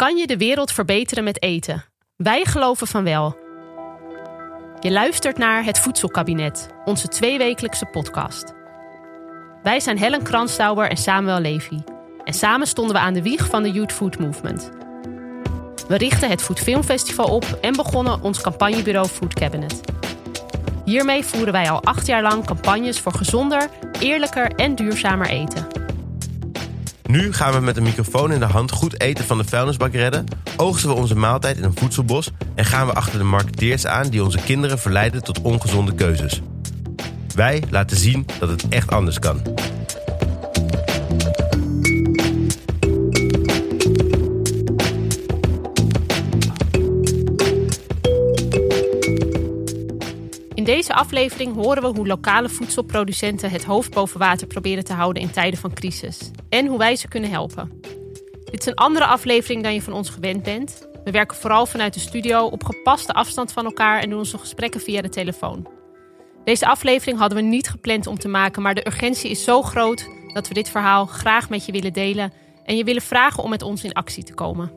Kan je de wereld verbeteren met eten? Wij geloven van wel. Je luistert naar Het Voedselkabinet, onze tweewekelijkse podcast. Wij zijn Helen Kranstauber en Samuel Levy. En samen stonden we aan de wieg van de Youth Food Movement. We richtten het Food Film Festival op en begonnen ons campagnebureau Food Cabinet. Hiermee voeren wij al acht jaar lang campagnes voor gezonder, eerlijker en duurzamer eten. Nu gaan we met een microfoon in de hand goed eten van de vuilnisbak redden, oogsten we onze maaltijd in een voedselbos en gaan we achter de marketeers aan die onze kinderen verleiden tot ongezonde keuzes. Wij laten zien dat het echt anders kan. Deze aflevering horen we hoe lokale voedselproducenten het hoofd boven water proberen te houden in tijden van crisis. En hoe wij ze kunnen helpen. Dit is een andere aflevering dan je van ons gewend bent. We werken vooral vanuit de studio op gepaste afstand van elkaar en doen onze gesprekken via de telefoon. Deze aflevering hadden we niet gepland om te maken, maar de urgentie is zo groot dat we dit verhaal graag met je willen delen en je willen vragen om met ons in actie te komen.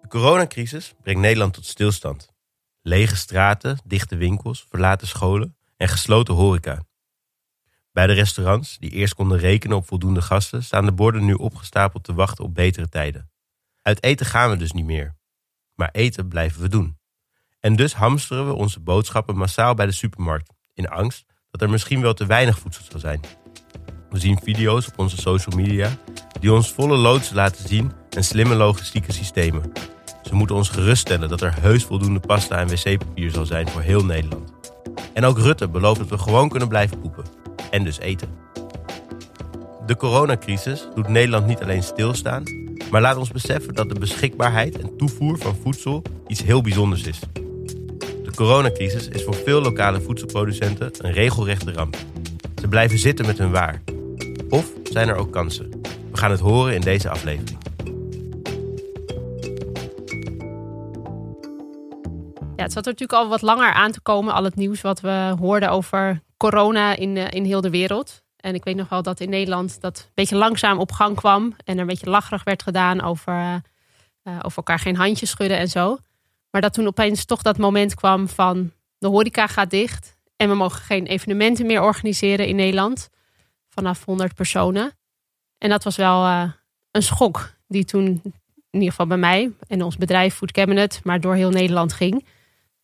De coronacrisis brengt Nederland tot stilstand. Lege straten, dichte winkels, verlaten scholen en gesloten horeca. Bij de restaurants, die eerst konden rekenen op voldoende gasten, staan de borden nu opgestapeld te wachten op betere tijden. Uit eten gaan we dus niet meer. Maar eten blijven we doen. En dus hamsteren we onze boodschappen massaal bij de supermarkt, in angst dat er misschien wel te weinig voedsel zal zijn. We zien video's op onze social media die ons volle loods laten zien en slimme logistieke systemen. Ze moeten ons geruststellen dat er heus voldoende pasta en wc-papier zal zijn voor heel Nederland. En ook Rutte belooft dat we gewoon kunnen blijven poepen. En dus eten. De coronacrisis doet Nederland niet alleen stilstaan, maar laat ons beseffen dat de beschikbaarheid en toevoer van voedsel iets heel bijzonders is. De coronacrisis is voor veel lokale voedselproducenten een regelrechte ramp. Ze blijven zitten met hun waar. Of zijn er ook kansen? We gaan het horen in deze aflevering. Ja, het zat er natuurlijk al wat langer aan te komen, al het nieuws wat we hoorden over corona in, uh, in heel de wereld. En ik weet nog wel dat in Nederland dat een beetje langzaam op gang kwam. En er een beetje lacherig werd gedaan over, uh, uh, over elkaar geen handjes schudden en zo. Maar dat toen opeens toch dat moment kwam van de horeca gaat dicht. En we mogen geen evenementen meer organiseren in Nederland. Vanaf 100 personen. En dat was wel een schok die toen in ieder geval bij mij en ons bedrijf Food Cabinet, maar door heel Nederland ging.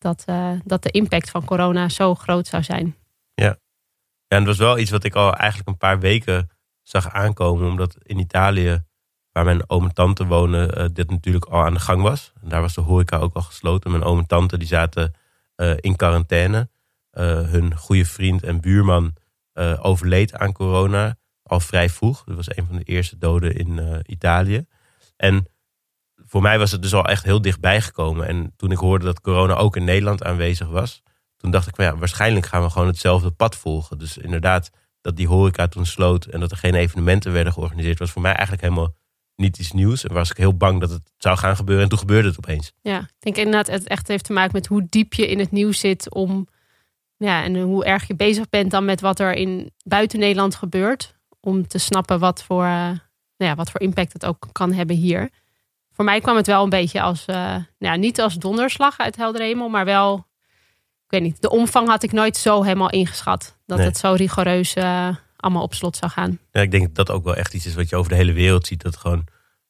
Dat, uh, dat de impact van corona zo groot zou zijn. Ja. ja, en het was wel iets wat ik al eigenlijk een paar weken zag aankomen. Omdat in Italië, waar mijn oom en tante wonen, uh, dit natuurlijk al aan de gang was. En daar was de horeca ook al gesloten. Mijn oom en tante die zaten uh, in quarantaine. hun goede vriend en buurman overleed aan corona al vrij vroeg. Dat was een van de eerste doden in Italië. En voor mij was het dus al echt heel dichtbij gekomen. En toen ik hoorde dat corona ook in Nederland aanwezig was, toen dacht ik, ja, waarschijnlijk gaan we gewoon hetzelfde pad volgen. Dus inderdaad, dat die horeca toen sloot en dat er geen evenementen werden georganiseerd, was voor mij eigenlijk helemaal niet iets nieuws. En was ik heel bang dat het zou gaan gebeuren. En toen gebeurde het opeens. Ja, ik denk inderdaad, het echt heeft te maken met hoe diep je in het nieuws zit om. Ja, en hoe erg je bezig bent dan met wat er in buiten Nederland gebeurt. Om te snappen wat voor, uh, nou ja, wat voor impact het ook kan hebben hier voor mij kwam het wel een beetje als, uh, nou ja, niet als donderslag uit helder hemel, maar wel, ik weet niet, de omvang had ik nooit zo helemaal ingeschat. Dat nee. het zo rigoureus uh, allemaal op slot zou gaan. Ja, ik denk dat dat ook wel echt iets is wat je over de hele wereld ziet. Dat gewoon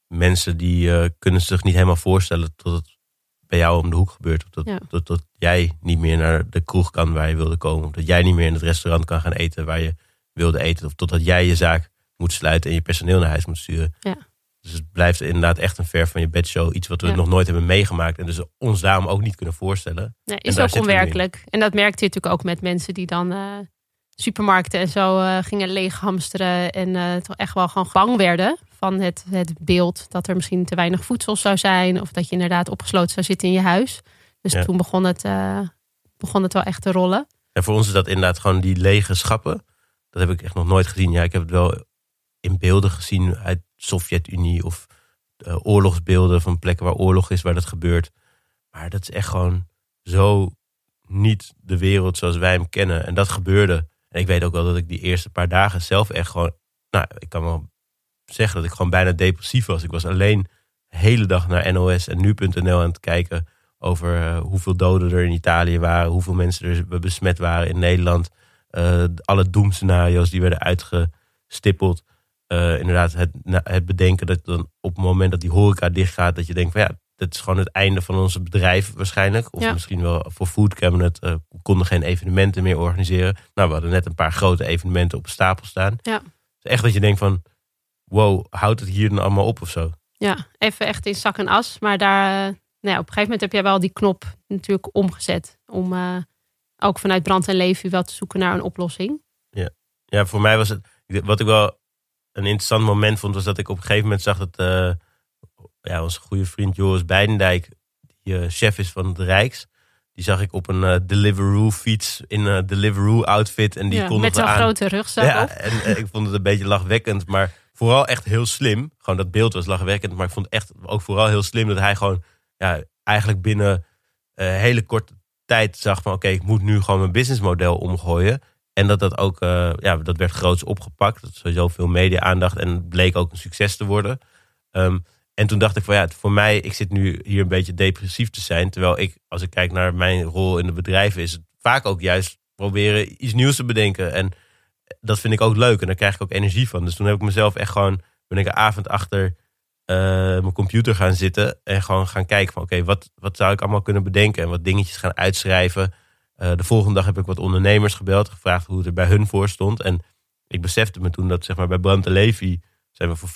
mensen die uh, kunnen zich niet helemaal voorstellen tot het bij jou om de hoek gebeurt. Of dat, ja. dat, dat jij niet meer naar de kroeg kan waar je wilde komen. Of dat jij niet meer in het restaurant kan gaan eten waar je wilde eten. Of totdat jij je zaak moet sluiten en je personeel naar huis moet sturen. Ja. Dus het blijft inderdaad echt een ver van je bedshow. Iets wat we ja. nog nooit hebben meegemaakt. En dus ons daarom ook niet kunnen voorstellen. Nee, is ook onwerkelijk. En dat merkte je natuurlijk ook met mensen die dan uh, supermarkten en zo uh, gingen leeghamsteren. En uh, toch echt wel gewoon bang werden van het, het beeld dat er misschien te weinig voedsel zou zijn. Of dat je inderdaad opgesloten zou zitten in je huis. Dus ja. toen begon het, begon het wel echt te rollen. En voor ons is dat inderdaad gewoon die lege schappen. Dat heb ik echt nog nooit gezien. Ja, ik heb het wel in beelden gezien uit Sovjet-Unie of uh, oorlogsbeelden van plekken waar oorlog is, waar dat gebeurt. Maar dat is echt gewoon zo niet de wereld zoals wij hem kennen. En dat gebeurde. En ik weet ook wel dat ik die eerste paar dagen zelf echt gewoon. Nou, ik kan wel zeggen dat ik gewoon bijna depressief was. Ik was alleen de hele dag naar NOS en nu.nl aan het kijken over eh, hoeveel doden er in Italië waren, hoeveel mensen er besmet waren in Nederland. Uh, alle doemscenario's die werden uitgestippeld. Uh, inderdaad, het, het bedenken dat dan op het moment dat die horeca dichtgaat, dat je denkt van ja, dat is gewoon het einde van ons bedrijf waarschijnlijk. Of misschien wel voor Food Cabinet. Uh, we konden geen evenementen meer organiseren. Nou, we hadden net een paar grote evenementen op stapel staan. Ja. Dus echt dat je denkt van, wow, houdt het hier dan allemaal op of zo? Ja, even echt in zak en as. Maar daar, nou ja, op een gegeven moment heb jij wel die knop natuurlijk omgezet. Om uh, ook vanuit brand en leven wel te zoeken naar een oplossing. Ja, ja voor mij was het, wat ik wel een interessant moment vond, was dat ik op een gegeven moment zag dat uh, ja, onze goede vriend Joris Beidendijk, die uh, chef is van het Rijks, die zag ik op een uh, Deliveroo fiets in een Deliveroo outfit. En die ja, met zo'n grote rugzak ja, op. En ik vond het een beetje lachwekkend, maar vooral echt heel slim. Gewoon dat beeld was lachwekkend, maar ik vond het echt ook vooral heel slim dat hij gewoon ja, eigenlijk binnen hele korte tijd zag van oké, okay, ik moet nu gewoon mijn businessmodel omgooien. En dat dat ook, uh, ja, dat werd groots opgepakt. Dat sowieso veel media-aandacht en het bleek ook een succes te worden. Um, en toen dacht ik van ja, voor mij, ik zit nu hier een beetje depressief te zijn. Terwijl ik, als ik kijk naar mijn rol in de bedrijven, is het vaak ook juist proberen iets nieuws te bedenken. En dat vind ik ook leuk en daar krijg ik ook energie van. Dus toen heb ik mezelf echt gewoon, ben ik een avond achter uh, mijn computer gaan zitten. En gewoon gaan kijken van oké, wat, wat zou ik allemaal kunnen bedenken? En wat dingetjes gaan uitschrijven. Uh, de volgende dag heb ik wat ondernemers gebeld, gevraagd hoe het er bij hun voor stond. En ik besefte me toen dat zeg maar bij Brand de Levi zijn we voor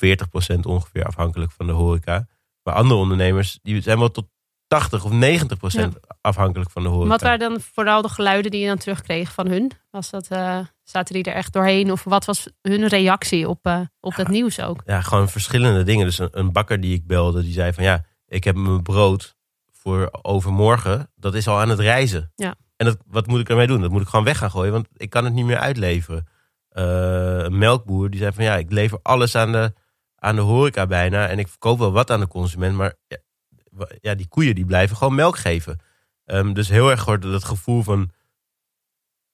40% ongeveer afhankelijk van de horeca. Maar andere ondernemers die zijn wel tot 80 of 90 ja. afhankelijk van de horeca. Wat waren dan vooral de geluiden die je dan terugkreeg van hun? Was dat, uh, zaten die er echt doorheen? Of wat was hun reactie op, uh, op ja, dat nieuws ook? Ja, gewoon verschillende dingen. Dus een, een, bakker die ik belde, die zei van ja, ik heb mijn brood voor overmorgen. Dat is al aan het reizen. Ja. En wat moet ik ermee doen? Dat moet ik gewoon weg gaan gooien, want ik kan het niet meer uitleveren. Uh, een melkboer die zei van ja, ik lever alles aan de, aan de horeca bijna. En ik verkoop wel wat aan de consument, maar ja, ja die koeien die blijven gewoon melk geven. Um, dus heel erg hoort dat gevoel van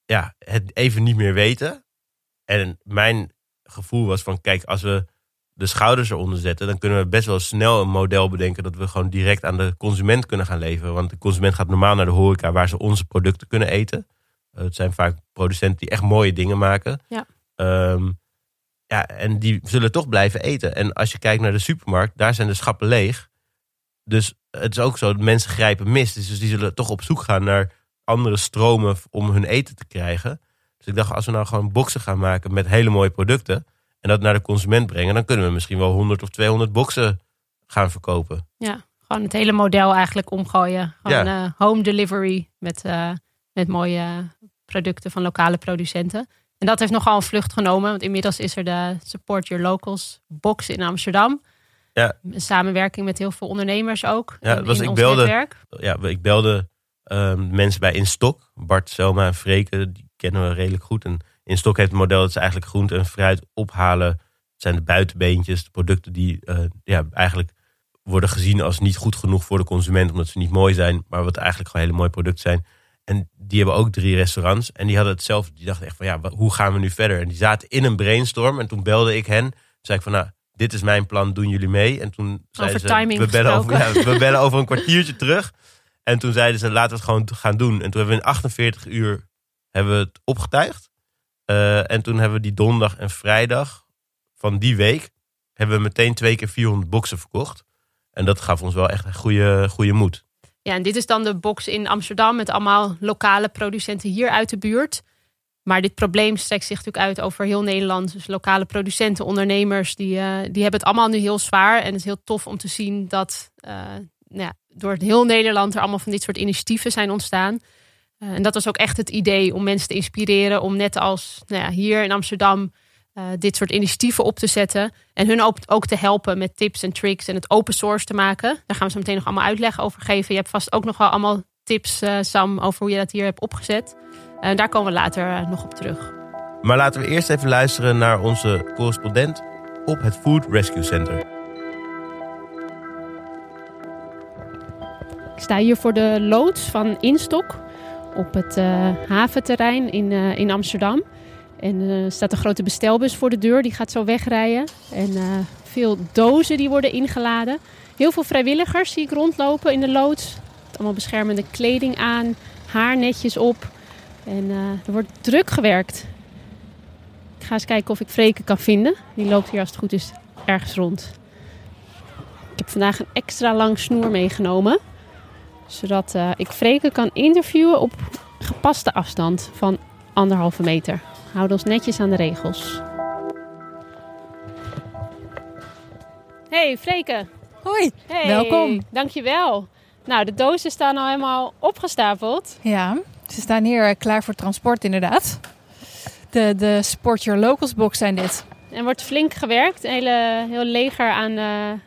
ja, het even niet meer weten. En mijn gevoel was van kijk, als we de schouders eronder zetten, dan kunnen we best wel snel een model bedenken dat we gewoon direct aan de consument kunnen gaan leveren. Want de consument gaat normaal naar de horeca waar ze onze producten kunnen eten. Uh, het zijn vaak producenten die echt mooie dingen maken. Ja. Um, ja, en die zullen toch blijven eten. En als je kijkt naar de supermarkt, daar zijn de schappen leeg. Dus het is ook zo dat mensen grijpen mis. Dus die zullen toch op zoek gaan naar andere stromen om hun eten te krijgen. Dus ik dacht, als we nou gewoon boxen gaan maken met hele mooie producten. En dat naar de consument brengen, dan kunnen we misschien wel 100 of 200 boxen gaan verkopen. Ja, gewoon het hele model eigenlijk omgooien. Gewoon ja. uh, home delivery met, uh, met mooie producten van lokale producenten. En dat heeft nogal een vlucht genomen. Want inmiddels is er de Support Your Locals box in Amsterdam. Ja. Een samenwerking met heel veel ondernemers ook. Ja, in, was, in ik belde, netwerk. Ja, ik belde um, mensen bij Instok. Bart, Selma en Freke, die kennen we redelijk goed. En Instok heeft het model dat ze eigenlijk groente en fruit ophalen. Het zijn de buitenbeentjes, de producten die uh, ja, eigenlijk worden gezien als niet goed genoeg voor de consument. Omdat ze niet mooi zijn, maar wat eigenlijk gewoon hele mooie producten zijn. En die hebben ook drie restaurants. En die hadden hetzelfde. Die dachten echt van ja, hoe gaan we nu verder? En die zaten in een brainstorm. En toen belde ik hen. zei ik van nou, dit is mijn plan, doen jullie mee? En toen zeiden over ze, we bellen over, ja, we bellen over een kwartiertje terug. En toen zeiden ze, laten we het gewoon gaan doen. En toen hebben we in 48 uur hebben we het opgetuigd. Uh, en toen hebben we die donderdag en vrijdag van die week... hebben we meteen twee keer 400 boxen verkocht. En dat gaf ons wel echt een goede, goede moed. Ja, en dit is dan de box in Amsterdam met allemaal lokale producenten hier uit de buurt. Maar dit probleem strekt zich natuurlijk uit over heel Nederland. Dus lokale producenten, ondernemers, die, uh, die hebben het allemaal nu heel zwaar. En het is heel tof om te zien dat uh, nou ja, door heel Nederland er allemaal van dit soort initiatieven zijn ontstaan. Uh, en dat was ook echt het idee om mensen te inspireren om net als nou ja, hier in Amsterdam uh, dit soort initiatieven op te zetten. En hun ook, ook, te helpen met tips en tricks en het open source te maken. Daar gaan we zo meteen nog allemaal uitleg over geven. Je hebt vast ook nog wel allemaal tips, uh, Sam, over hoe je dat hier hebt opgezet. En daar komen we later nog op terug. Maar laten we eerst even luisteren naar onze correspondent op het Food Rescue Center. Ik sta hier voor de loods van Instok op het uh, haventerrein in, uh, in Amsterdam. En eh, er staat een grote bestelbus voor de deur, die gaat zo wegrijden. En eh, veel dozen die worden ingeladen. Heel veel vrijwilligers zie ik rondlopen in de loods. Allemaal beschermende kleding aan, haar netjes op. En eh, er wordt druk gewerkt. Ik ga eens kijken of ik Freke kan vinden. Die loopt hier als het goed is ergens rond. Ik heb vandaag een extra lang snoer meegenomen. Zodat eh, ik Freke kan interviewen op gepaste afstand van anderhalve meter. Houd ons netjes aan de regels. Hey Freke. Hoi, Hey, welkom. Dankjewel. Nou, de dozen staan al helemaal opgestapeld. Ja, ze staan hier eh, klaar voor transport inderdaad. De, de Sport Your Locals box zijn dit. En wordt flink gewerkt. Een hele, heel leger aan, eh,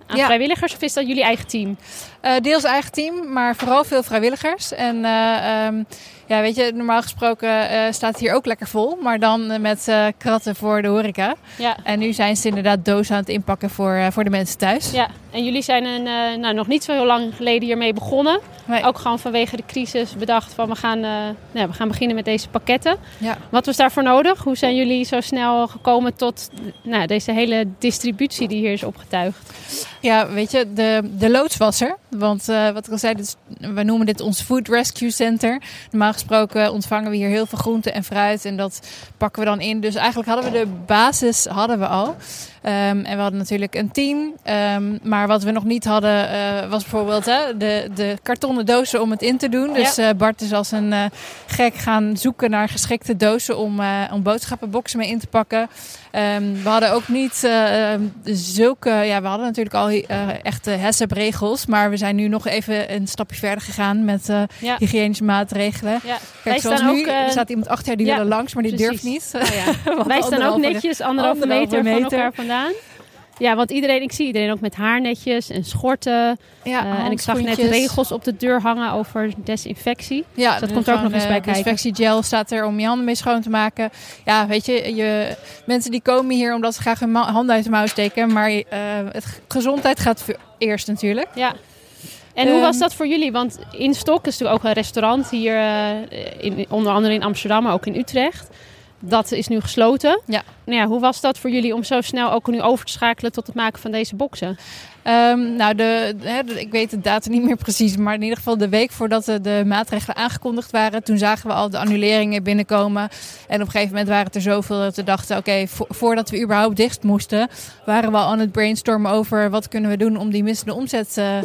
aan Ja. vrijwilligers. Of is dat jullie eigen team? Eh, deels eigen team, maar vooral veel vrijwilligers. En eh, ehm, ja, weet je, normaal gesproken staat het hier ook lekker vol. Maar dan met kratten voor de horeca. Ja. En nu zijn ze inderdaad dozen aan het inpakken voor, voor de mensen thuis. ja. En jullie zijn een, eh, nou, nog niet zo heel lang geleden hiermee begonnen. Nee. Ook gewoon vanwege de crisis bedacht van we gaan, eh, nou, we gaan beginnen met deze pakketten. Ja. Wat was daarvoor nodig? Hoe zijn jullie zo snel gekomen tot nou, deze hele distributie die hier is opgetuigd? Ja, weet je, de, de loods was er. Want eh, wat ik al zei, we noemen dit ons Food Rescue Center. Normaal gesproken ontvangen we hier heel veel groente en fruit. En dat pakken we dan in. Dus eigenlijk hadden we de basis hadden we al. Ehm, en we hadden natuurlijk een team. Ehm, maar wat we nog niet hadden eh, was bijvoorbeeld hè, de, de kartonnen dozen om het in te doen. Dus eh, Bart is als een eh, gek gaan zoeken naar geschikte dozen om, om boodschappenboxen mee in te pakken. Ehm, we hadden ook niet eh, ehm, zulke... Ja, we hadden natuurlijk al eh, echte HACCP-regels. Maar we zijn nu nog even een stapje verder gegaan met Ja. hygiënische maatregelen. Ja. Kijk, Wij zoals staan nu, ook, er staat iemand achter die ja, wil er langs, maar die precies. durft niet. Oh ja. Want Wij staan ook netjes anderhalve meter, van meter. elkaar vandaan. Ja, want iedereen, ik zie iedereen ook met haarnetjes en schorten. Ja, Eh, en ik zag net regels op de deur hangen over desinfectie. Ja, dat er komt er ook nog eens bij eh, kijken. Desinfectiegel staat er om je handen mee schoon te maken. Ja, weet je, je mensen die komen hier omdat ze graag hun handen uit de mouw steken. Maar eh, het, gezondheid gaat eerst natuurlijk. Ja. En hoe Ehm, was dat voor jullie? Want in Stok is natuurlijk ook een restaurant hier, in, onder andere in Amsterdam, maar ook in Utrecht. Dat is nu gesloten. Ja. Nou ja, hoe was dat voor jullie om zo snel ook nu over te schakelen tot het maken van deze boxen? Ehm, nou, de, ik weet de data niet meer precies, maar in ieder geval de week voordat de, de maatregelen aangekondigd waren, toen zagen we al de annuleringen binnenkomen. En op een gegeven moment waren het er zoveel dat we dachten, oké, vo- voordat we überhaupt dicht moesten, waren we al aan het brainstormen over wat kunnen we doen om die missende omzet eh,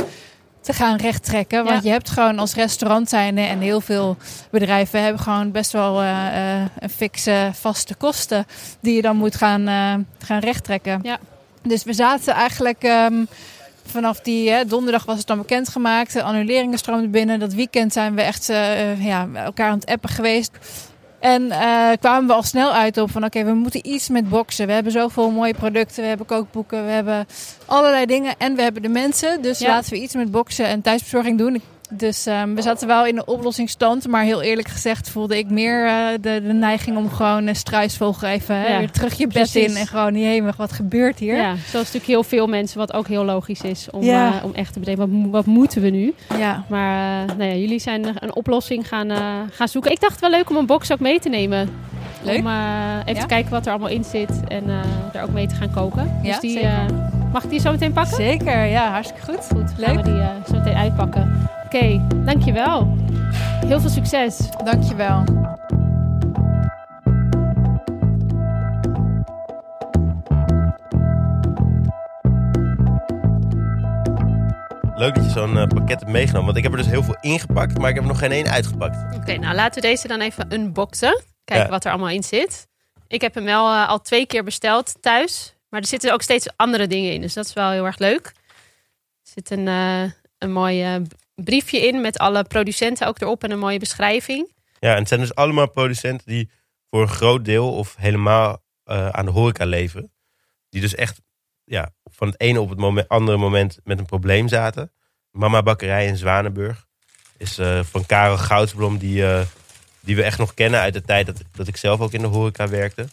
te gaan rechttrekken. Want Ja. je hebt gewoon als restaurant zijnde en heel veel bedrijven hebben gewoon best wel eh, eh, een fixe vaste kosten die je dan moet gaan, eh, gaan rechttrekken. Ja. Dus we zaten eigenlijk ehm, vanaf die hè, donderdag was het dan bekendgemaakt. De annuleringen stroomden binnen. Dat weekend zijn we echt ja, elkaar aan het appen geweest. En eh, kwamen we al snel uit op van oké, we moeten iets met boksen. We hebben zoveel mooie producten. We hebben kookboeken. We hebben allerlei dingen. En we hebben de mensen. Dus Ja. laten we iets met boksen en thuisbezorging doen. Dus ehm, we zaten wel in de oplossingsstand. Maar heel eerlijk gezegd voelde ik meer eh, de, de neiging om gewoon een struisvogel even hè, Ja, weer terug je bed precies. in. En gewoon niet heen, wat gebeurt hier? Ja, zoals natuurlijk heel veel mensen, wat ook heel logisch is om, Ja. eh, om echt te bedenken, wat, wat moeten we nu? ja. Maar eh, nou ja, jullie zijn een oplossing gaan, eh, gaan zoeken. Ik dacht wel leuk om een box ook mee te nemen. Leuk. Om eh, even te kijken wat er allemaal in zit en eh er ook mee te gaan koken. Dus die, eh, mag ik die zo meteen pakken? Zeker, ja, hartstikke goed. Goed, gaan Leuk. we die eh, zo meteen uitpakken. Oké, dankjewel. Heel veel succes. Dankjewel. Leuk dat je zo'n eh, pakket hebt meegenomen. Want ik heb er dus heel veel ingepakt, maar ik heb er nog geen één uitgepakt. Oké, nou laten we deze dan even unboxen. Kijken Ja. wat er allemaal in zit. Ik heb hem wel eh, al twee keer besteld thuis. Maar er zitten ook steeds andere dingen in. Dus dat is wel heel erg leuk. Er zit een, eh, een mooi eh, briefje in met alle producenten ook erop en een mooie beschrijving. Ja, en het zijn dus allemaal producenten die voor een groot deel of helemaal eh, aan de horeca leven. Die dus echt ja, van het ene op het moment, andere moment met een probleem zaten. Mama Bakkerij in Zwanenburg is eh, van Karel Goudsblom, die, eh, die we echt nog kennen uit de tijd dat, dat ik zelf ook in de horeca werkte.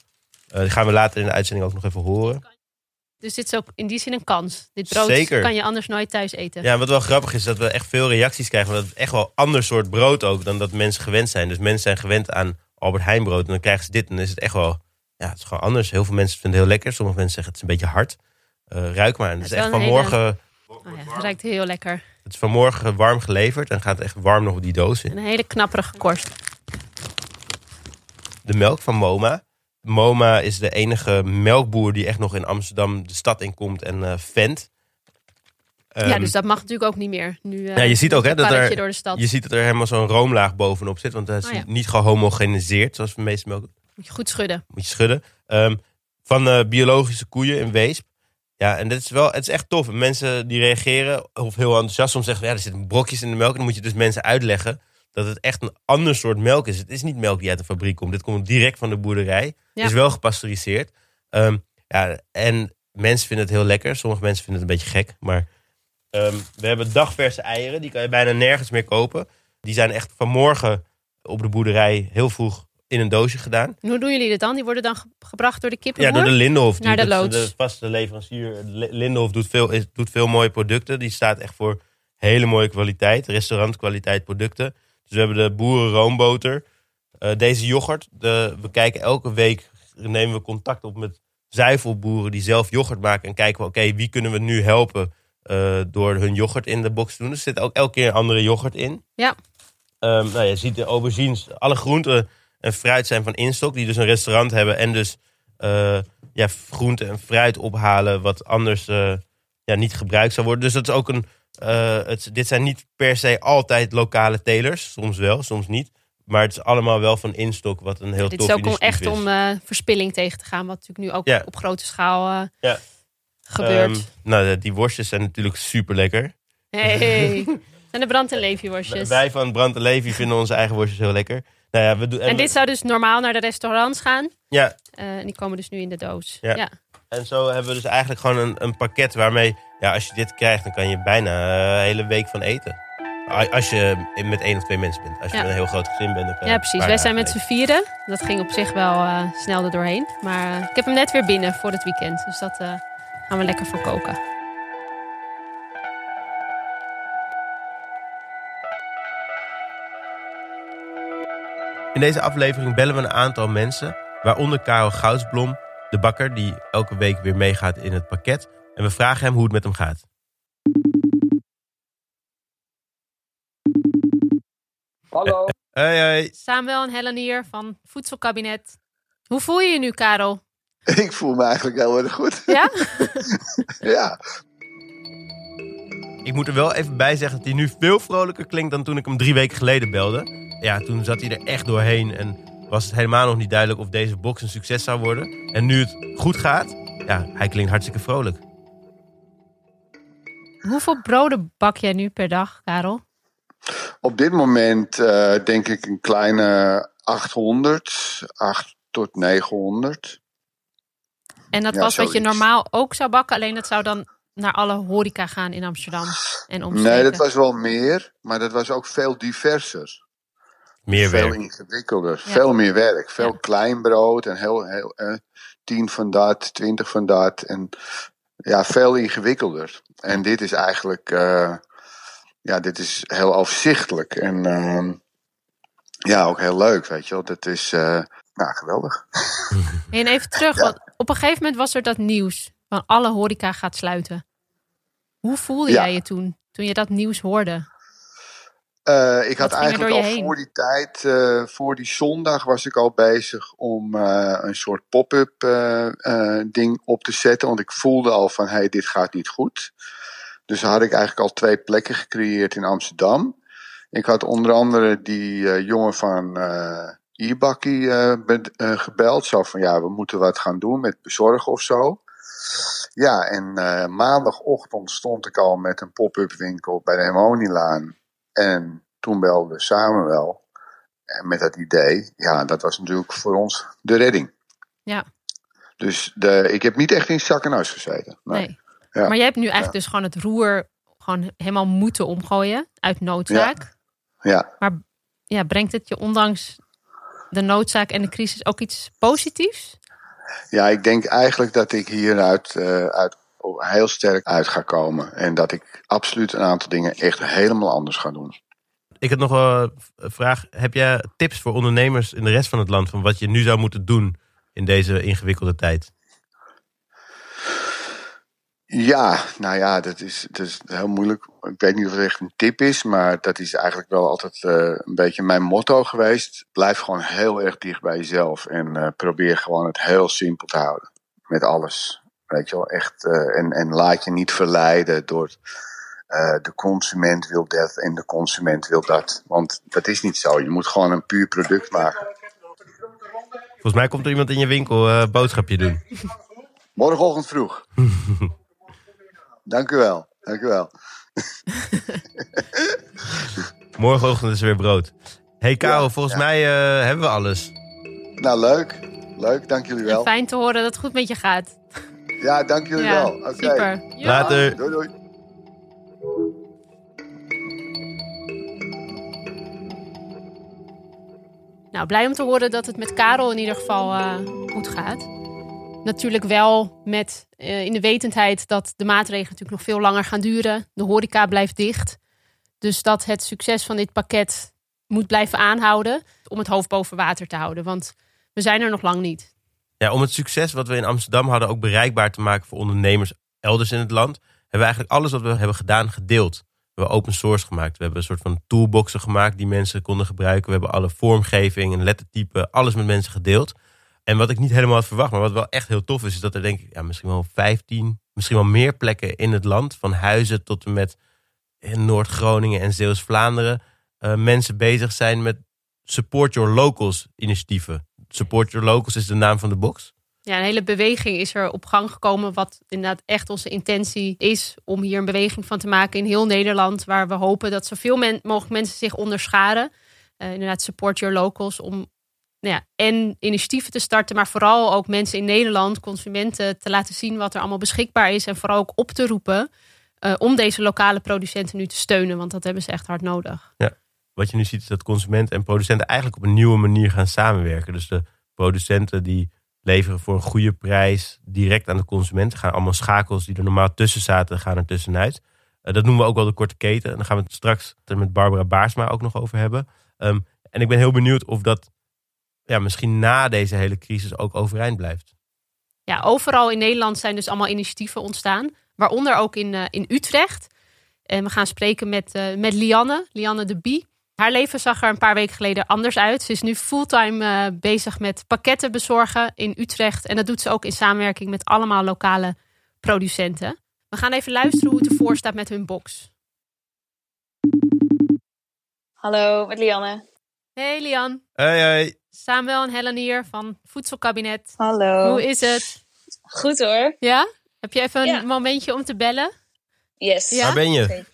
Die gaan we later in de uitzending ook nog even horen. Dus dit is ook in die zin een kans. Dit brood Zeker. kan je anders nooit thuis eten. Ja, wat wel grappig is dat we echt veel reacties krijgen. Want het is echt wel een ander soort brood ook dan dat mensen gewend zijn. Dus mensen zijn gewend aan Albert Heijn brood. En dan krijgen ze dit en dan is het echt wel ja, het is gewoon anders. Heel veel mensen vinden het heel lekker. Sommige mensen zeggen het is een beetje hard. Eh, ruik maar. En het Het is echt vanmorgen, Oh ja, het ruikt heel lekker. het is vanmorgen warm geleverd. En gaat echt warm nog die doos in. En een hele knapperige korst. de melk van Moma. Moma is de enige melkboer die echt nog in Amsterdam de stad inkomt en eh vent. ja, Ehm, dus dat mag natuurlijk ook niet meer. Nu, eh, Ja, je ziet ook, hè, dat er- door de stad. Je ziet dat er helemaal zo'n roomlaag bovenop zit. Want dat is Oh ja. niet gehomogeniseerd, zoals de meeste melk. Moet je goed schudden. Moet je schudden. Ehm, van eh, biologische koeien in Weesp. Ja, en dit is wel, het is echt tof. Mensen die reageren of heel enthousiast. Soms zeggen, ja, er zitten brokjes in de melk. En dan moet je dus mensen uitleggen dat het echt een ander soort melk is. Het is niet melk die uit de fabriek komt. Dit komt direct van de boerderij. Ja. Is wel gepasteuriseerd. Ehm, ja, en mensen vinden het heel lekker. Sommige mensen vinden het een beetje gek. Maar ehm, we hebben dagverse eieren. Die kan je bijna nergens meer kopen. Die zijn echt vanmorgen op de boerderij heel vroeg in een doosje gedaan. En hoe doen jullie dit dan? Die worden dan ge- gebracht door de Ja, kippenboer? door de Lindenhof. Die, Naar de dat loods. De vaste leverancier. Li- Lindenhof doet veel, doet veel mooie producten. Die staat echt voor hele mooie kwaliteit. Restaurantkwaliteit producten. Dus we hebben de boerenroomboter. Eh, deze yoghurt. De, we kijken elke week, nemen we contact op met zuivelboeren die zelf yoghurt maken. En kijken we, oké, wie kunnen we nu helpen eh, door hun yoghurt in de box te doen. Er zit ook elke keer een andere yoghurt in. Ja. Ehm, nou, je ziet de aubergines, alle groenten en fruit zijn van Instok, die dus een restaurant hebben en dus eh, ja, groente en fruit ophalen wat anders ja, niet gebruikt zou worden. Dus dat is ook een. Eh, het, dit zijn niet per se altijd lokale telers, soms wel, soms niet. Maar het is allemaal wel van Instok, wat een heel Dit tof is ook om initiatief echt is. om eh, verspilling tegen te gaan. Wat natuurlijk nu ook Ja. op grote schaal eh, Ja. gebeurt. Ehm, nou, die worstjes zijn natuurlijk super lekker. hey. zijn de brand- en leefje-worstjes. Wij van Brand en Levi vinden onze eigen worstjes heel lekker. Nou ja, we doen, En dit zou dus normaal naar de restaurants gaan. ja, en die komen dus nu in de doos. Ja. En zo hebben we dus eigenlijk gewoon een, een pakket waarmee, ja, als je dit krijgt, dan kan je bijna eh, een hele week van eten. Als je met één of twee mensen bent. Als je Ja. met een heel groot gezin bent. dan kan je Ja, precies. Wij zijn met z'n vieren. Dat ging op zich wel eh, snel er doorheen. Maar eh, ik heb hem net weer binnen voor het weekend. Dus dat gaan we lekker voor koken. In deze aflevering bellen we een aantal mensen, waaronder Karel Goudsblom, de bakker die elke week weer meegaat in het pakket. En we vragen hem hoe het met hem gaat. Hallo. Hoi, hoi. Samuel en Helen hier van Voedselkabinet. Hoe voel je je nu, Karel? Ik voel me eigenlijk heel erg goed. Ja? Ja, Ik moet er wel even bij zeggen dat hij nu veel vrolijker klinkt dan toen ik hem drie weken geleden belde. Ja, toen zat hij er echt doorheen en was het helemaal nog niet duidelijk of deze box een succes zou worden. En nu het goed gaat, ja, hij klinkt hartstikke vrolijk. Hoeveel broden bak jij nu per dag, Karel? op dit moment eh, denk ik een kleine 800, 8 tot 900. En dat Ja, was wat je normaal ook zou bakken. Alleen dat zou dan naar alle horeca gaan in Amsterdam en omstreken. Nee, dat was wel meer, maar dat was ook veel diverser. Meer veel werk. ingewikkelder, Ja. veel meer werk. Veel Ja. klein brood en heel, heel eh, tien van dat, twintig van dat. En ja, veel ingewikkelder. En dit is eigenlijk, eh, ja, dit is heel overzichtelijk. En ehm, ja, ook heel leuk, weet je wel. Dat is, eh nou, geweldig. En even terug, Ja. want op een gegeven moment was er dat nieuws van alle horeca gaat sluiten. Hoe voelde Ja. jij je toen, toen je dat nieuws hoorde? Eh, ik had Wat eigenlijk al heen? voor die tijd, eh, voor die zondag, was ik al bezig om eh, een soort pop-up ding op te zetten. Want ik voelde al van, hé, hey, dit gaat niet goed. Dus had ik eigenlijk al twee plekken gecreëerd in Amsterdam. Ik had onder andere die jongen van eh, gebeld. Zo van, ja, we moeten wat gaan doen met bezorgen of zo. Ja, en maandagochtend stond ik al met een pop-up winkel bij de Hermonielaan. En toen belde Samuel en met dat idee. Ja, dat was natuurlijk voor ons de redding. Ja. Dus de, ik heb niet echt in zak en huis gezeten. Nee. Nee. Ja. Maar jij hebt nu eigenlijk dus gewoon het roer gewoon helemaal moeten omgooien uit noodzaak. Ja. Maar ja, brengt het je ondanks de noodzaak en de crisis ook iets positiefs? ja, ik denk eigenlijk dat ik hieruit eh, uit, heel sterk uit ga komen. En dat ik absoluut een aantal dingen echt helemaal anders ga doen. Ik had nog een vraag. Heb jij tips voor ondernemers in de rest van het land van wat je nu zou moeten doen in deze ingewikkelde tijd? Ja, nou ja, dat is, dat is heel moeilijk. Ik weet niet of het echt een tip is, maar dat is eigenlijk wel altijd uh, een beetje mijn motto geweest. Blijf gewoon heel erg dicht bij jezelf en uh, probeer gewoon het heel simpel te houden. Met alles. Weet je wel, echt. Uh, en, en laat je niet verleiden door de consument wil dat en de consument wil dat. Want dat is niet zo. Je moet gewoon een puur product maken. Volgens mij komt er iemand in je winkel boodschapje doen. Morgenochtend vroeg. Dank u wel. Dank u wel. Morgenochtend is er weer brood. hey Karel, volgens mij uh, hebben we alles. Nou, leuk. Leuk, dank jullie wel. fijn te horen dat het goed met je gaat. Ja, dank jullie ja, wel. Okay. Super. Later. Doei, doei. Nou, blij om te horen dat het met Karel in ieder geval uh, goed gaat. Natuurlijk wel met uh, in de wetendheid dat de maatregelen natuurlijk nog veel langer gaan duren. De horeca blijft dicht. Dus dat het succes van dit pakket moet blijven aanhouden om het hoofd boven water te houden. Want we zijn er nog lang niet. Ja, om het succes wat we in Amsterdam hadden ook bereikbaar te maken voor ondernemers elders in het land, hebben we eigenlijk alles wat we hebben gedaan gedeeld. We hebben open source gemaakt. We hebben een soort van toolboxen gemaakt die mensen konden gebruiken. We hebben alle vormgeving en lettertype, alles met mensen gedeeld. En wat ik niet helemaal had verwacht, maar wat wel echt heel tof is, is dat er denk ik ja, misschien wel 15, misschien wel meer plekken in het land, van Huizen tot en met Noord-Groningen en Zeeuws-Vlaanderen, uh, mensen bezig zijn met Support Your Locals initiatieven. Support Your Locals is de naam van de box. Ja, een hele beweging is er op gang gekomen, wat inderdaad echt onze intentie is om hier een beweging van te maken in heel Nederland, waar we hopen dat zoveel men, mogelijk mensen zich onderscharen. Uh, inderdaad, support your locals, om nou ja, en initiatieven te starten, maar vooral ook mensen in Nederland, consumenten, te laten zien wat er allemaal beschikbaar is. En vooral ook op te roepen uh, om deze lokale producenten nu te steunen, want dat hebben ze echt hard nodig. Ja, wat je nu ziet is dat consumenten en producenten eigenlijk op een nieuwe manier gaan samenwerken. Dus de producenten die leveren voor een goede prijs direct aan de consumenten. Gaan allemaal schakels die er normaal tussen zaten, gaan er tussenuit. Uh, dat noemen we ook wel de korte keten. En daar gaan we het straks met Barbara Baarsma ook nog over hebben. Um, en ik ben heel benieuwd of dat ja, misschien na deze hele crisis ook overeind blijft. Ja, overal in Nederland zijn dus allemaal initiatieven ontstaan. Waaronder ook in, uh, in Utrecht. En we gaan spreken met, uh, met Lianne, Lianne de Bie. Haar leven zag er een paar weken geleden anders uit. Ze is nu fulltime uh, bezig met pakketten bezorgen in Utrecht. En dat doet ze ook in samenwerking met allemaal lokale producenten. We gaan even luisteren hoe het ervoor staat met hun box. Hallo, met Lianne. Hey Lian. Hey, hey. Samuel en Helen hier van Voedselkabinet. Hallo. Hoe is het? Goed hoor. Ja? Heb je even een momentje om te bellen? Yes. Ja? Waar ben je?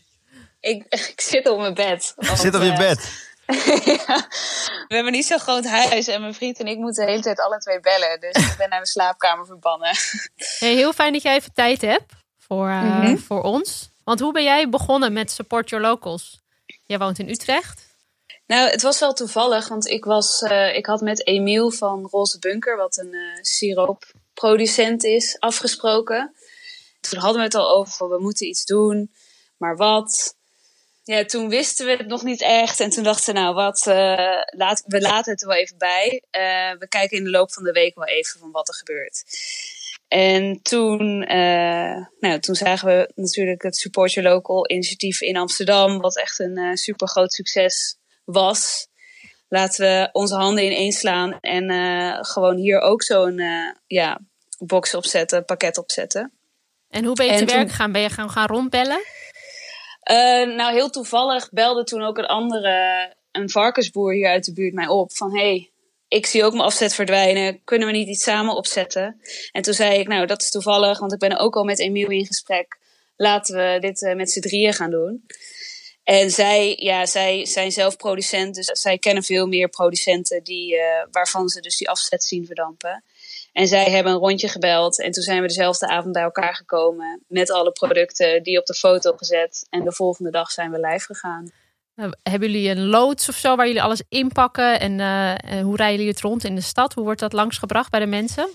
Ik, ik zit op mijn bed. want, Zit op je bed. ja. We hebben niet zo'n groot huis en mijn vriend en ik moeten de hele tijd alle twee bellen. Dus ik ben naar de slaapkamer verbannen. Hey, heel fijn dat jij even tijd hebt voor, eh, Mhm. voor ons. Want hoe ben jij begonnen met Support Your Locals? Jij woont in Utrecht. Nou, het was wel toevallig, want ik, was, eh, ik had met Emiel van Roze Bunker, wat een eh siroopproducent is, afgesproken. Toen hadden we het al over, van, we moeten iets doen, maar wat? Ja, toen wisten we het nog niet echt. En toen dachten we, nou wat, eh, laat, we laten het er wel even bij. Eh, we kijken in de loop van de week wel even van wat er gebeurt. En toen, eh, nou, toen zagen we natuurlijk het Support Your Local initiatief in Amsterdam, wat echt een super groot succes was. Laten we onze handen ineens slaan en gewoon hier ook zo'n ja, box opzetten, pakket opzetten. En hoe ben je En te toen- werk gegaan? Ben je gaan, gaan rondbellen? Eh, nou, heel toevallig belde toen ook een andere, een varkensboer hier uit de buurt mij op. Van, hey, ik zie ook mijn afzet verdwijnen. Kunnen we niet iets samen opzetten? En toen zei ik, nou, dat is toevallig, want ik ben ook al met Emiel in gesprek. Laten we dit eh, met z'n drieën gaan doen. En zij, ja, zij zijn zelf producent, dus zij kennen veel meer producenten die, eh, waarvan ze dus die afzet zien verdampen. En zij hebben een rondje gebeld en toen zijn we dezelfde avond bij elkaar gekomen met alle producten die op de foto gezet. En de volgende dag zijn we live gegaan. Eh, hebben jullie een loods of zo waar jullie alles inpakken? En eh, eh, hoe rijden jullie het rond in de stad? Hoe wordt dat langsgebracht bij de mensen?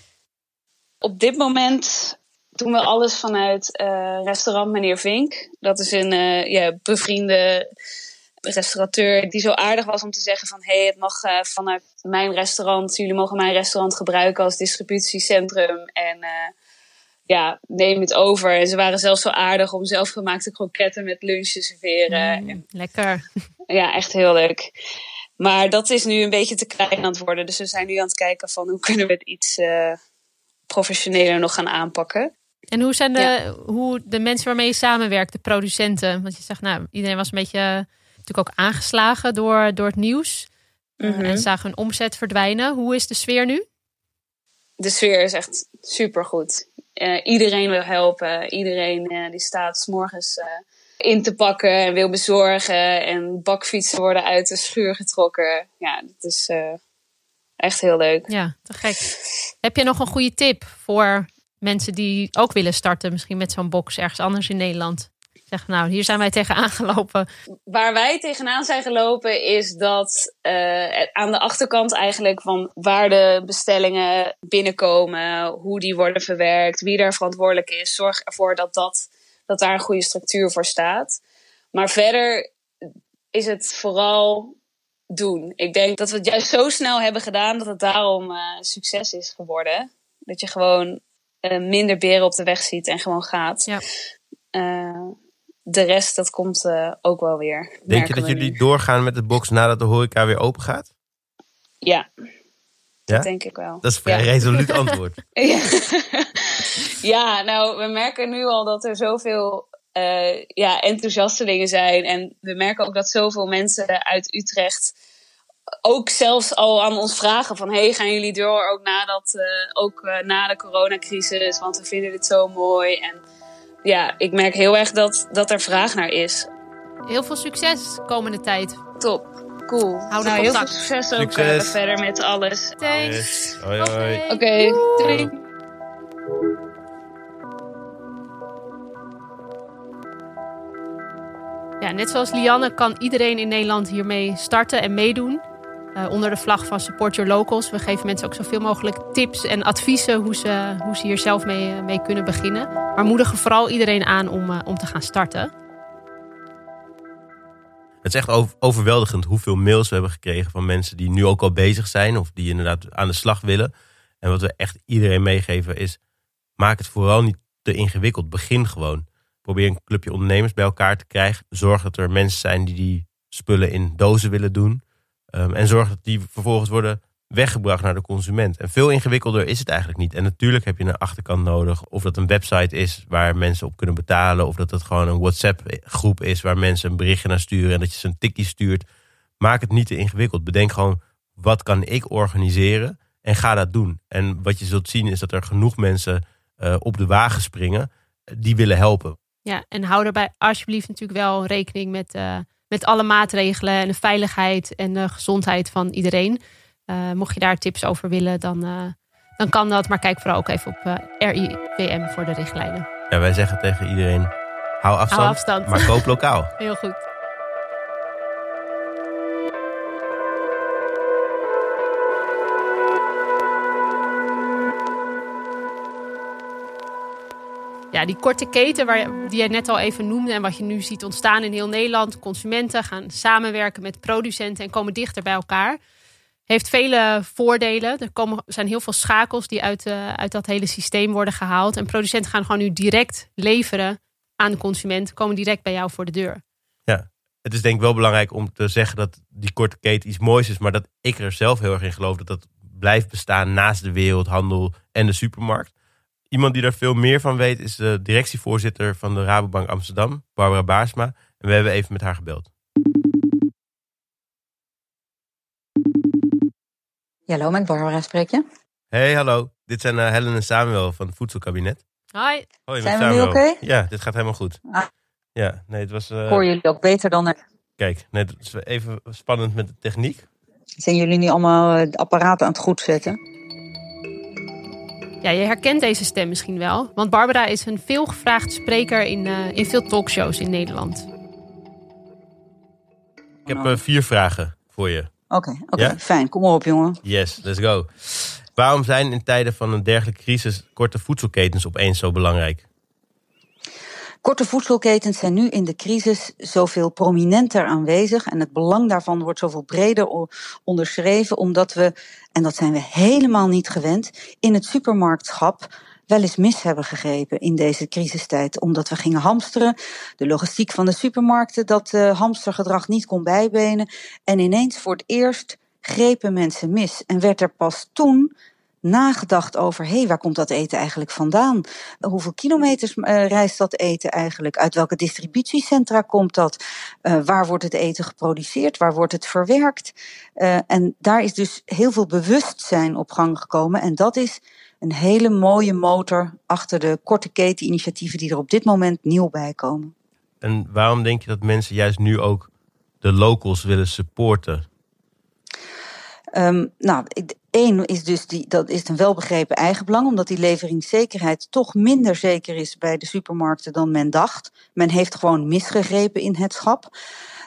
Op dit moment doen we alles vanuit eh, restaurant Meneer Vink. Dat is een eh, ja, bevriende restaurateur die zo aardig was om te zeggen van... hé, hey, het mag uh, vanuit mijn restaurant, jullie mogen mijn restaurant gebruiken als distributiecentrum. En uh, ja, neem het over. En ze waren zelfs zo aardig om zelfgemaakte kroketten met lunch te serveren. Mm, lekker. Ja, echt heel leuk. Maar dat is nu een beetje te klein aan het worden. Dus we zijn nu aan het kijken van hoe kunnen we het iets uh, professioneler nog gaan aanpakken. En hoe zijn de, ja. hoe de mensen waarmee je samenwerkt, de producenten? Want je zegt, nou, iedereen was een beetje natuurlijk ook aangeslagen door, door het nieuws. Mm -hmm. En zagen hun omzet verdwijnen. Hoe is de sfeer nu? De sfeer is echt supergoed. Uh, iedereen wil helpen. Iedereen uh, die staat s morgens uh, in te pakken en wil bezorgen. En bakfietsen worden uit de schuur getrokken. Ja, dat is echt heel leuk. Ja, te gek. Heb je nog een goede tip voor mensen die ook willen starten, misschien met zo'n box ergens anders in Nederland? Zeg, nou, hier zijn wij tegenaan gelopen. Waar wij tegenaan zijn gelopen is dat uh, aan de achterkant eigenlijk van waar de bestellingen binnenkomen, hoe die worden verwerkt, wie daar verantwoordelijk is, zorg ervoor dat, dat, dat daar een goede structuur voor staat. Maar verder is het vooral doen. Ik denk dat we het juist zo snel hebben gedaan dat het daarom uh, succes is geworden. Dat je gewoon uh, minder beren op de weg ziet en gewoon gaat. Ja. Uh, de rest, dat komt uh, ook wel weer. Denk je dat jullie nu. doorgaan met de box nadat de horeca weer open gaat? Ja. Ja? Dat denk ik wel. Dat is een vrij ja. resoluut antwoord. ja. ja, nou, we merken nu al dat er zoveel uh, ja, enthousiastelingen zijn. En we merken ook dat zoveel mensen uit Utrecht ook zelfs al aan ons vragen van... hey, gaan jullie door ook, nadat, uh, ook na de coronacrisis? Want we vinden dit zo mooi. En ja, ik merk heel erg dat, dat er vraag naar is. Heel veel succes komende tijd. Top. Cool. Hou nou, heel veel succes ook succes. Uh, verder met alles. Thanks. Hoi, hoi. Oké, okay. doei. Ja, net zoals Lianne kan iedereen in Nederland hiermee starten en meedoen. Uh, onder de vlag van Support Your Locals. We geven mensen ook zoveel mogelijk tips en adviezen hoe ze, hoe ze hier zelf mee, mee kunnen beginnen. Maar moedigen vooral iedereen aan om, uh, om te gaan starten. Het is echt over, overweldigend hoeveel mails we hebben gekregen van mensen die nu ook al bezig zijn. Of die inderdaad aan de slag willen. En wat we echt iedereen meegeven is, maak het vooral niet te ingewikkeld. Begin gewoon. Probeer een clubje ondernemers bij elkaar te krijgen. Zorg dat er mensen zijn die die spullen in dozen willen doen. Um, en zorg dat die vervolgens worden weggebracht naar de consument. En veel ingewikkelder is het eigenlijk niet. En natuurlijk heb je een achterkant nodig. Of dat een website is waar mensen op kunnen betalen. Of dat het gewoon een WhatsApp groep is waar mensen een berichtje naar sturen. En dat je ze een tikkie stuurt. Maak het niet te ingewikkeld. Bedenk gewoon, wat kan ik organiseren? En ga dat doen. En wat je zult zien is dat er genoeg mensen uh, op de wagen springen. Die willen helpen. Ja, en hou daarbij alsjeblieft natuurlijk wel rekening met... Uh met alle maatregelen en de veiligheid en de gezondheid van iedereen. Uh, mocht je daar tips over willen, dan, uh, dan kan dat. Maar kijk vooral ook even op uh, RIVM voor de richtlijnen. Ja, wij zeggen tegen iedereen, hou afstand, hou afstand. maar koop lokaal. Heel goed. Ja, die korte keten waar, die jij net al even noemde en wat je nu ziet ontstaan in heel Nederland. Consumenten gaan samenwerken met producenten en komen dichter bij elkaar. Heeft vele voordelen. Er komen, zijn heel veel schakels die uit, uh, uit dat hele systeem worden gehaald. En producenten gaan gewoon nu direct leveren aan de consument. Komen direct bij jou voor de deur. Ja, het is denk ik wel belangrijk om te zeggen dat die korte keten iets moois is. Maar dat ik er zelf heel erg in geloof dat dat blijft bestaan naast de wereldhandel en de supermarkt. Iemand die daar veel meer van weet is de directievoorzitter van de Rabobank Amsterdam, Barbara Baarsma. En we hebben even met haar gebeld. Ja, hallo, met Barbara spreek je. Hey, hallo. Dit zijn uh, Helen en Samuel van het Voedselkabinet. Hoi. Hoi, zijn we nu oké? Okay? Ja, dit gaat helemaal goed. Ah. Ja, nee, het was... Uh... Ik hoor jullie ook beter dan... Er... Kijk, nee, het is even spannend met de techniek. Zijn jullie nu allemaal de apparaten aan het goed zetten? Ja, je herkent deze stem misschien wel. Want Barbara is een veelgevraagd spreker in, uh, in veel talkshows in Nederland. Ik heb uh, vier vragen voor je. Oké, okay, okay, ja? fijn. Kom maar op, jongen. Yes, let's go. Waarom zijn in tijden van een dergelijke crisis korte voedselketens opeens zo belangrijk? Korte voedselketens zijn nu in de crisis zoveel prominenter aanwezig en het belang daarvan wordt zoveel breder onderschreven, omdat we, en dat zijn we helemaal niet gewend, in het supermarktschap wel eens mis hebben gegrepen in deze crisistijd. Omdat we gingen hamsteren, de logistiek van de supermarkten dat uh, hamstergedrag niet kon bijbenen. En ineens voor het eerst grepen mensen mis. En werd er pas toen nagedacht over, hé, hey, waar komt dat eten eigenlijk vandaan? Hoeveel kilometers uh, reist dat eten eigenlijk? Uit welke distributiecentra komt dat? Uh, waar wordt het eten geproduceerd? Waar wordt het verwerkt? Uh, en daar is dus heel veel bewustzijn op gang gekomen. En dat is een hele mooie motor achter de korte keteninitiatieven die er op dit moment nieuw bij komen. En waarom denk je dat mensen juist nu ook de locals willen supporten? Um, nou, één is dus die, dat is een welbegrepen eigenbelang, omdat die leveringszekerheid toch minder zeker is bij de supermarkten dan men dacht. Men heeft gewoon misgegrepen in het schap.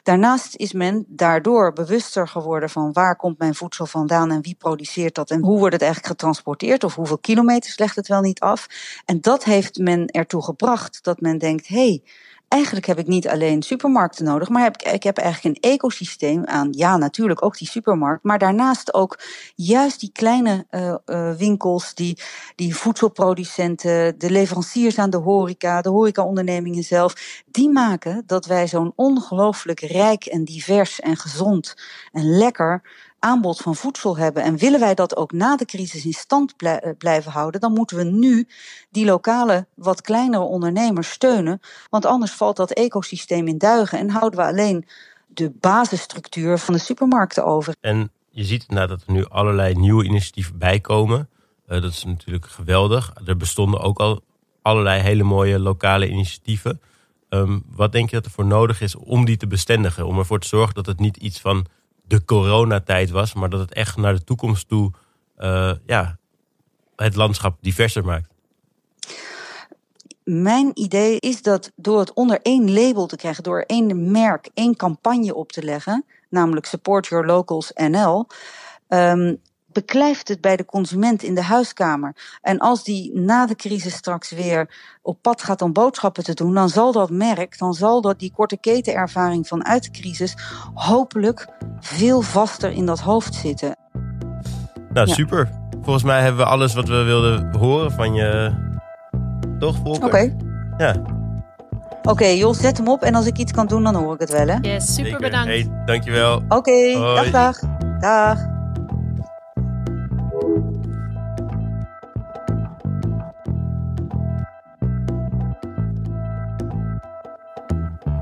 Daarnaast is men daardoor bewuster geworden van waar komt mijn voedsel vandaan en wie produceert dat en hoe wordt het eigenlijk getransporteerd of hoeveel kilometers legt het wel niet af. En dat heeft men ertoe gebracht dat men denkt, hé, hey, eigenlijk heb ik niet alleen supermarkten nodig, maar heb ik, heb eigenlijk een ecosysteem aan, ja, natuurlijk ook die supermarkt, maar daarnaast ook juist die kleine uh, uh, winkels, die, die voedselproducenten, de leveranciers aan de horeca, de horecaondernemingen zelf, die maken dat wij zo'n ongelooflijk rijk en divers en gezond en lekker aanbod van voedsel hebben. En willen wij dat ook na de crisis in stand eh, blijven houden, dan moeten we nu die lokale, wat kleinere ondernemers steunen. Want anders valt dat ecosysteem in duigen en houden we alleen de basisstructuur van de supermarkten over. En je ziet inderdaad dat er nu allerlei nieuwe initiatieven bijkomen. Uh, dat is natuurlijk geweldig. Er bestonden ook al allerlei hele mooie lokale initiatieven. Um, wat denk je dat er voor nodig is om die te bestendigen? Om ervoor te zorgen dat het niet iets van de coronatijd was, maar dat het echt naar de toekomst toe uh, ja, het landschap diverser maakt? Mijn idee is dat door het onder één label te krijgen, door één merk, één campagne op te leggen, namelijk Support Your Locals NL, um, beklijft het bij de consument in de huiskamer. En als die na de crisis straks weer op pad gaat om boodschappen te doen, dan zal dat merk, dan zal dat die korte ketenervaring vanuit de crisis hopelijk veel vaster in dat hoofd zitten. Nou, super. Volgens mij hebben we alles wat we wilden horen van je. Toch, Volker? Oké. Okay. Ja. Oké, okay, Jos, zet hem op en als ik iets kan doen, dan hoor ik het wel, hè? Yes, super Zeker. bedankt. Hey, dankjewel. Oké, okay, dag, dag. Dag.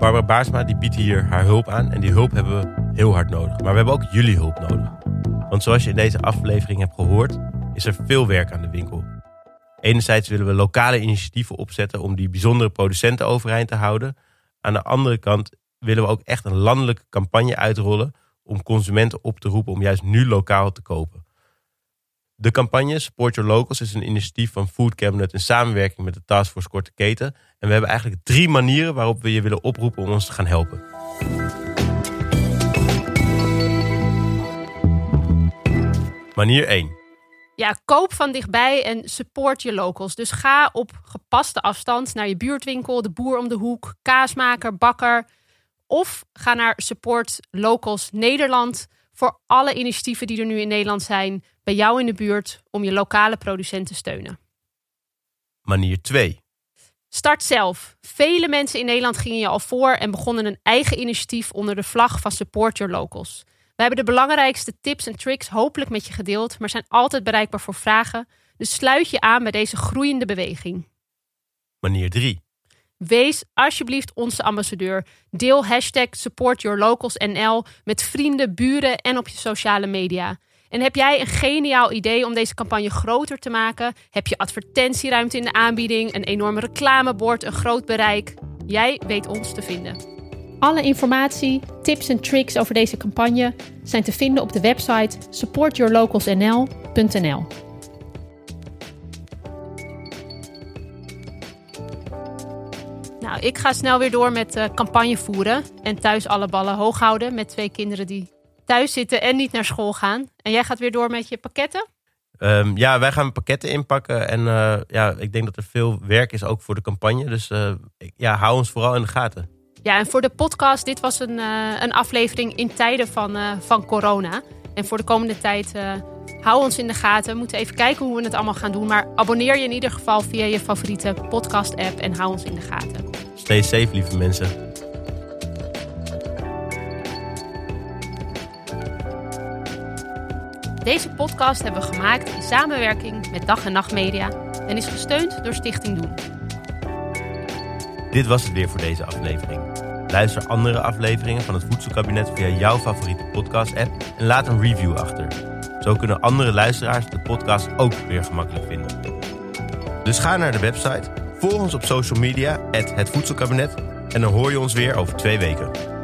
Barbara Baarsma die biedt hier haar hulp aan en die hulp hebben we heel hard nodig. Maar we hebben ook jullie hulp nodig. Want zoals je in deze aflevering hebt gehoord, is er veel werk aan de winkel. Enerzijds willen we lokale initiatieven opzetten om die bijzondere producenten overeind te houden. Aan de andere kant willen we ook echt een landelijke campagne uitrollen om consumenten op te roepen om juist nu lokaal te kopen. De campagne Support Your Locals is een initiatief van Food Cabinet in samenwerking met de Taskforce Korte Keten. En we hebben eigenlijk drie manieren waarop we je willen oproepen om ons te gaan helpen. Manier 1. Ja, koop van dichtbij en support je locals. Dus ga op gepaste afstand naar je buurtwinkel, de boer om de hoek, kaasmaker, bakker. Of ga naar Support Locals Nederland voor alle initiatieven die er nu in Nederland zijn bij jou in de buurt om je lokale producent te steunen. Manier 2. Start zelf. Vele mensen in Nederland gingen je al voor en begonnen een eigen initiatief onder de vlag van Support Your Locals. We hebben de belangrijkste tips en tricks hopelijk met je gedeeld, maar zijn altijd bereikbaar voor vragen. Dus sluit je aan bij deze groeiende beweging. Manier 3. Wees alsjeblieft onze ambassadeur. Deel hashtag SupportYourLocalsNL met vrienden, buren en op je sociale media. En heb jij een geniaal idee om deze campagne groter te maken? Heb je advertentieruimte in de aanbieding, een enorm reclamebord, een groot bereik? Jij weet ons te vinden. Alle informatie, tips en tricks over deze campagne zijn te vinden op de website supportyourlocalsnl.nl. Nou, ik ga snel weer door met uh, campagne voeren en thuis alle ballen hoog houden met twee kinderen die thuis zitten en niet naar school gaan. En jij gaat weer door met je pakketten? Ehm, ja, wij gaan pakketten inpakken. En eh, ja, ik denk dat er veel werk is ook voor de campagne. Dus eh, ja, hou ons vooral in de gaten. Ja, en voor de podcast, dit was een, eh, een aflevering in tijden van, van corona. En voor de komende tijd, hou ons in de gaten. We moeten even kijken hoe we het allemaal gaan doen. Maar abonneer je in ieder geval via je favoriete podcast-app en hou ons in de gaten. Stay safe, lieve mensen. Deze podcast hebben we gemaakt in samenwerking met Dag en Nacht Media en is gesteund door Stichting Doen. Dit was het weer voor deze aflevering. Luister andere afleveringen van het Voedselkabinet via jouw favoriete podcast-app en laat een review achter. Zo kunnen andere luisteraars de podcast ook weer gemakkelijk vinden. Dus ga naar de website, volg ons op social media, het Voedselkabinet en dan hoor je ons weer over twee weken.